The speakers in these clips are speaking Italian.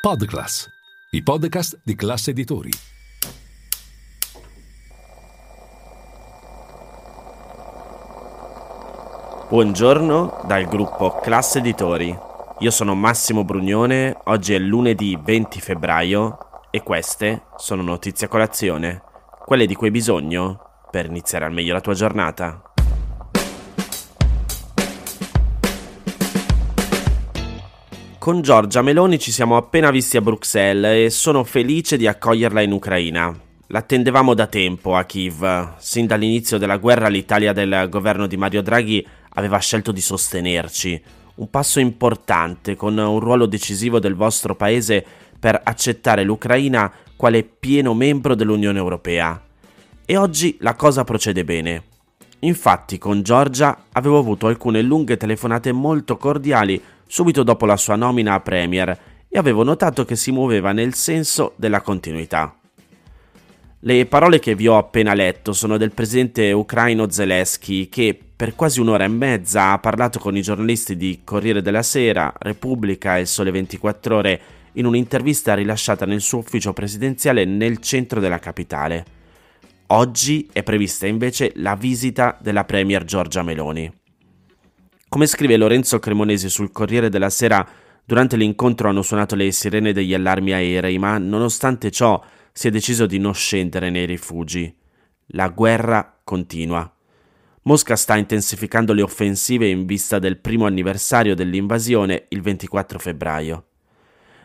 Podclass, i podcast di classe editori. Buongiorno dal gruppo Classe Editori. Io sono Massimo Brugnone, oggi è lunedì 20 febbraio e queste sono notizie a colazione, quelle di cui hai bisogno per iniziare al meglio la tua giornata. Con Giorgia Meloni ci siamo appena visti a Bruxelles e sono felice di accoglierla in Ucraina. L'attendevamo da tempo a Kiev. Sin dall'inizio della guerra l'Italia del governo di Mario Draghi aveva scelto di sostenerci. Un passo importante con un ruolo decisivo del vostro paese per accettare l'Ucraina quale pieno membro dell'Unione Europea. E oggi la cosa procede bene. Infatti con Giorgia avevo avuto alcune lunghe telefonate molto cordiali subito dopo la sua nomina a Premier e avevo notato che si muoveva nel senso della continuità. Le parole che vi ho appena letto sono del presidente ucraino Zelensky che per quasi un'ora e mezza ha parlato con i giornalisti di Corriere della Sera, Repubblica e Sole 24 ore in un'intervista rilasciata nel suo ufficio presidenziale nel centro della capitale. Oggi è prevista invece la visita della Premier Giorgia Meloni. Come scrive Lorenzo Cremonesi sul Corriere della Sera, durante l'incontro hanno suonato le sirene degli allarmi aerei, ma nonostante ciò si è deciso di non scendere nei rifugi. La guerra continua. Mosca sta intensificando le offensive in vista del primo anniversario dell'invasione il 24 febbraio.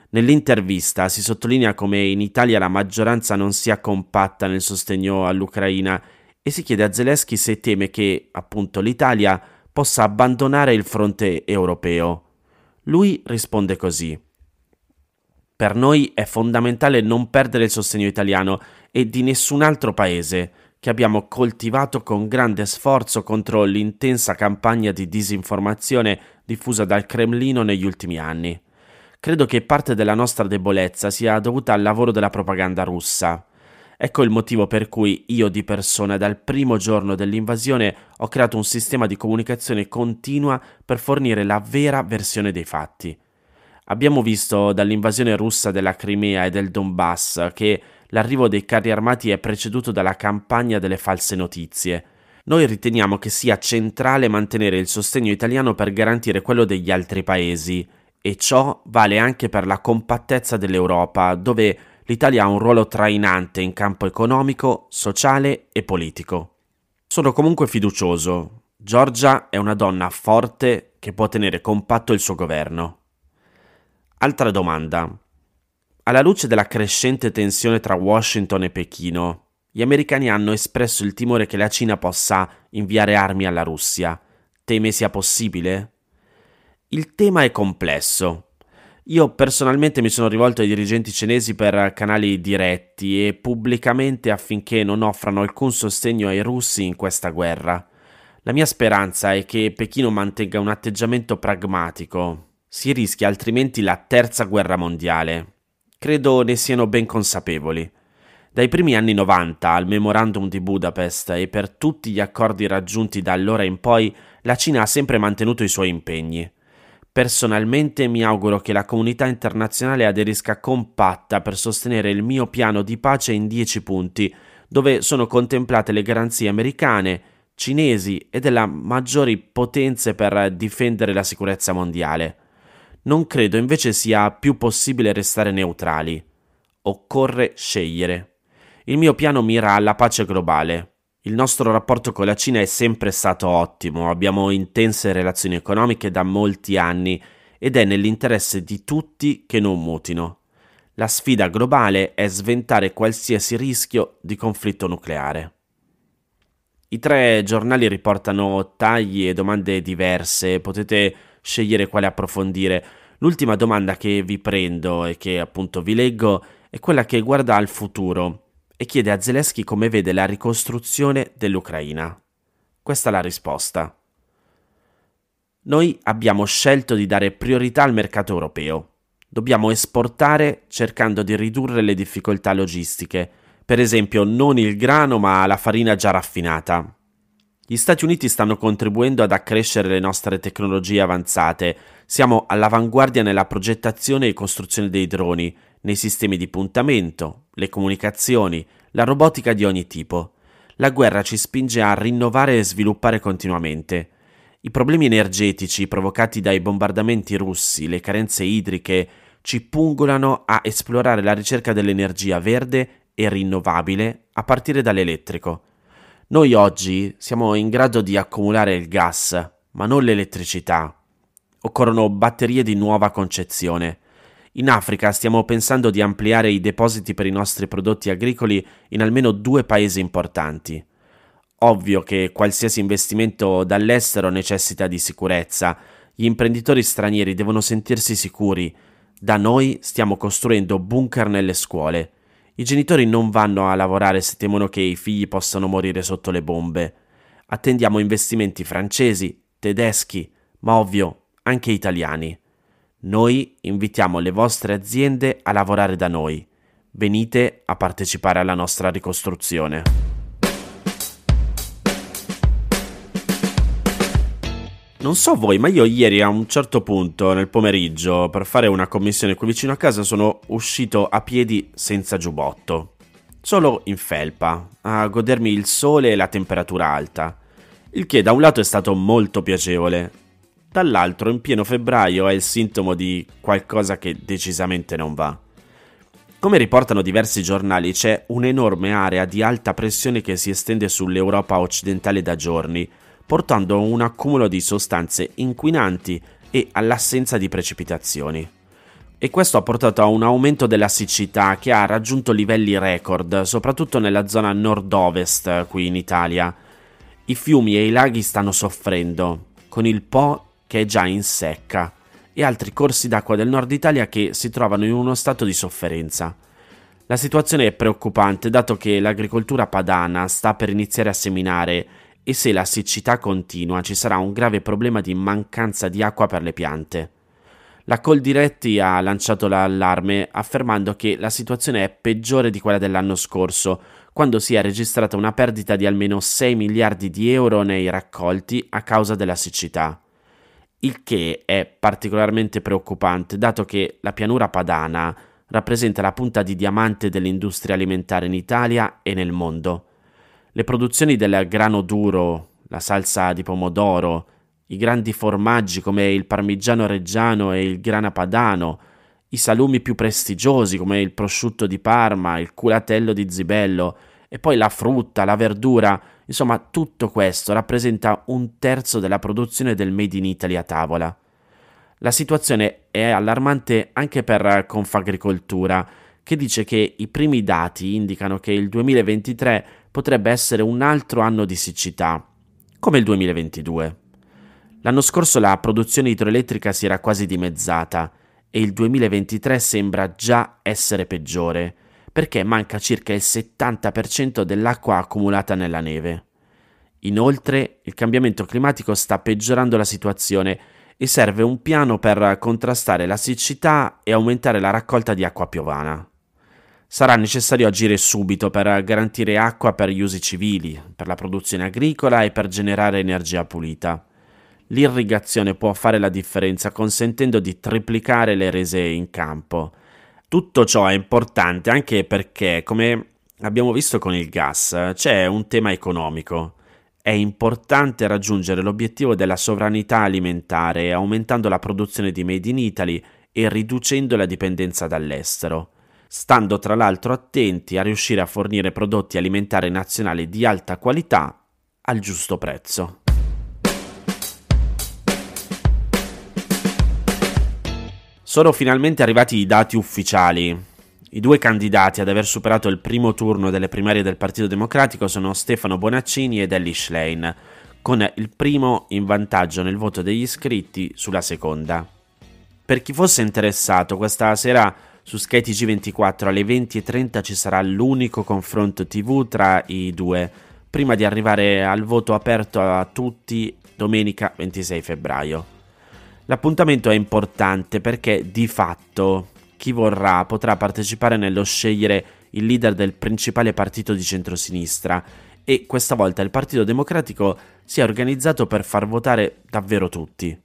Nell'intervista si sottolinea come in Italia la maggioranza non sia compatta nel sostegno all'Ucraina e si chiede a Zelensky se teme che, appunto, l'Italia possa abbandonare il fronte europeo. Lui risponde così. Per noi è fondamentale non perdere il sostegno italiano e di nessun altro paese che abbiamo coltivato con grande sforzo contro l'intensa campagna di disinformazione diffusa dal Cremlino negli ultimi anni. Credo che parte della nostra debolezza sia dovuta al lavoro della propaganda russa. Ecco il motivo per cui io di persona dal primo giorno dell'invasione ho creato un sistema di comunicazione continua per fornire la vera versione dei fatti. Abbiamo visto dall'invasione russa della Crimea e del Donbass che l'arrivo dei carri armati è preceduto dalla campagna delle false notizie. Noi riteniamo che sia centrale mantenere il sostegno italiano per garantire quello degli altri paesi, e ciò vale anche per la compattezza dell'Europa, dove l'Italia ha un ruolo trainante in campo economico, sociale e politico. Sono comunque fiducioso. Giorgia è una donna forte che può tenere compatto il suo governo. Altra domanda. Alla luce della crescente tensione tra Washington e Pechino, gli americani hanno espresso il timore che la Cina possa inviare armi alla Russia. Teme sia possibile? Il tema è complesso io personalmente mi sono rivolto ai dirigenti cinesi per canali diretti e pubblicamente affinché non offrano alcun sostegno ai russi in questa guerra. La mia speranza è che Pechino mantenga un atteggiamento pragmatico. Si rischia altrimenti la terza guerra mondiale. Credo ne siano ben consapevoli. Dai primi anni 90 al memorandum di Budapest e per tutti gli accordi raggiunti da allora in poi, la Cina ha sempre mantenuto i suoi impegni. Personalmente mi auguro che la comunità internazionale aderisca compatta per sostenere il mio piano di pace in dieci punti, dove sono contemplate le garanzie americane, cinesi e delle maggiori potenze per difendere la sicurezza mondiale. Non credo invece sia più possibile restare neutrali. Occorre scegliere. Il mio piano mira alla pace globale. Il nostro rapporto con la Cina è sempre stato ottimo, abbiamo intense relazioni economiche da molti anni ed è nell'interesse di tutti che non mutino. La sfida globale è sventare qualsiasi rischio di conflitto nucleare. I tre giornali riportano tagli e domande diverse, potete scegliere quale approfondire. L'ultima domanda che vi prendo e che appunto vi leggo è quella che guarda al futuro e chiede a Zelensky come vede la ricostruzione dell'Ucraina. Questa è la risposta. Noi abbiamo scelto di dare priorità al mercato europeo. Dobbiamo esportare cercando di ridurre le difficoltà logistiche, per esempio non il grano ma la farina già raffinata. Gli Stati Uniti stanno contribuendo ad accrescere le nostre tecnologie avanzate, Siamo all'avanguardia nella progettazione e costruzione dei droni, nei sistemi di puntamento, le comunicazioni, la robotica di ogni tipo. La guerra ci spinge a rinnovare e sviluppare continuamente. I problemi energetici provocati dai bombardamenti russi, le carenze idriche, ci pungolano a esplorare la ricerca dell'energia verde e rinnovabile a partire dall'elettrico. Noi oggi siamo in grado di accumulare il gas, ma non l'elettricità. Occorrono batterie di nuova concezione. In Africa stiamo pensando di ampliare i depositi per i nostri prodotti agricoli in almeno due paesi importanti. Ovvio che qualsiasi investimento dall'estero necessita di sicurezza. Gli imprenditori stranieri devono sentirsi sicuri. Da noi stiamo costruendo bunker nelle scuole. I genitori non vanno a lavorare se temono che i figli possano morire sotto le bombe. Attendiamo investimenti francesi, tedeschi, ma ovvio anche italiani. Noi invitiamo le vostre aziende a lavorare da noi. Venite a partecipare alla nostra ricostruzione. Non so voi, ma io ieri a un certo punto nel pomeriggio per fare una commissione qui vicino a casa sono uscito a piedi senza giubbotto, solo in felpa, a godermi il sole e la temperatura alta. Il che da un lato è stato molto piacevole, dall'altro in pieno febbraio è il sintomo di qualcosa che decisamente non va. Come riportano diversi giornali, c'è un'enorme area di alta pressione che si estende sull'Europa occidentale da giorni, portando a un accumulo di sostanze inquinanti e all'assenza di precipitazioni. E questo ha portato a un aumento della siccità che ha raggiunto livelli record, soprattutto nella zona nord-ovest qui in Italia. I fiumi e i laghi stanno soffrendo, con il Po che è già in secca e altri corsi d'acqua del nord Italia che si trovano in uno stato di sofferenza. La situazione è preoccupante dato che l'agricoltura padana sta per iniziare a seminare e se la siccità continua ci sarà un grave problema di mancanza di acqua per le piante. La Coldiretti ha lanciato l'allarme affermando che la situazione è peggiore di quella dell'anno scorso, quando si è registrata una perdita di almeno 6 miliardi di euro nei raccolti a causa della siccità. Il che è particolarmente preoccupante, dato che la pianura padana rappresenta la punta di diamante dell'industria alimentare in Italia e nel mondo. Le produzioni del grano duro, la salsa di pomodoro, i grandi formaggi come il parmigiano reggiano e il grana padano, i salumi più prestigiosi come il prosciutto di Parma, il culatello di Zibello, e poi la frutta, la verdura, insomma tutto questo rappresenta un terzo della produzione del Made in Italy a tavola. La situazione è allarmante anche per Confagricoltura, che dice che i primi dati indicano che il 2023 potrebbe essere un altro anno di siccità, come il 2022. L'anno scorso la produzione idroelettrica si era quasi dimezzata e il 2023 sembra già essere peggiore, perché manca circa il 70% dell'acqua accumulata nella neve. Inoltre, il cambiamento climatico sta peggiorando la situazione e serve un piano per contrastare la siccità e aumentare la raccolta di acqua piovana. Sarà necessario agire subito per garantire acqua per gli usi civili, per la produzione agricola e per generare energia pulita. L'irrigazione può fare la differenza consentendo di triplicare le rese in campo. Tutto ciò è importante anche perché, come abbiamo visto con il gas, c'è un tema economico. È importante raggiungere l'obiettivo della sovranità alimentare aumentando la produzione di Made in Italy e riducendo la dipendenza dall'estero stando tra l'altro attenti a riuscire a fornire prodotti alimentari nazionali di alta qualità al giusto prezzo. Sono finalmente arrivati i dati ufficiali. I due candidati ad aver superato il primo turno delle primarie del Partito Democratico sono Stefano Bonaccini ed Ellie Schlein, con il primo in vantaggio nel voto degli iscritti sulla seconda. Per chi fosse interessato, questa sera su Sky TG24 alle 20.30 ci sarà l'unico confronto TV tra i due, prima di arrivare al voto aperto a tutti domenica 26 febbraio. L'appuntamento è importante perché di fatto chi vorrà potrà partecipare nello scegliere il leader del principale partito di centrosinistra e questa volta il Partito Democratico si è organizzato per far votare davvero tutti.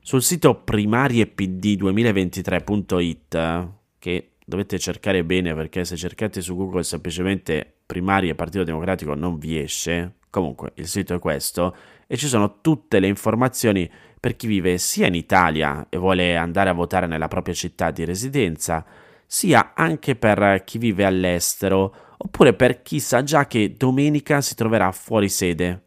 Sul sito primariepd2023.it, che dovete cercare bene perché se cercate su Google semplicemente primarie Partito Democratico non vi esce, comunque il sito è questo, e ci sono tutte le informazioni per chi vive sia in Italia e vuole andare a votare nella propria città di residenza, sia anche per chi vive all'estero oppure per chi sa già che domenica si troverà fuori sede.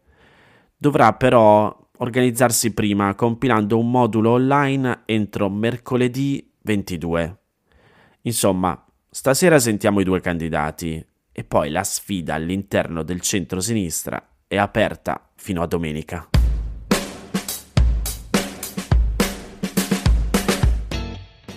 Dovrà però organizzarsi prima compilando un modulo online entro mercoledì 22. Insomma, stasera sentiamo i due candidati e poi la sfida all'interno del centro-sinistra è aperta fino a domenica.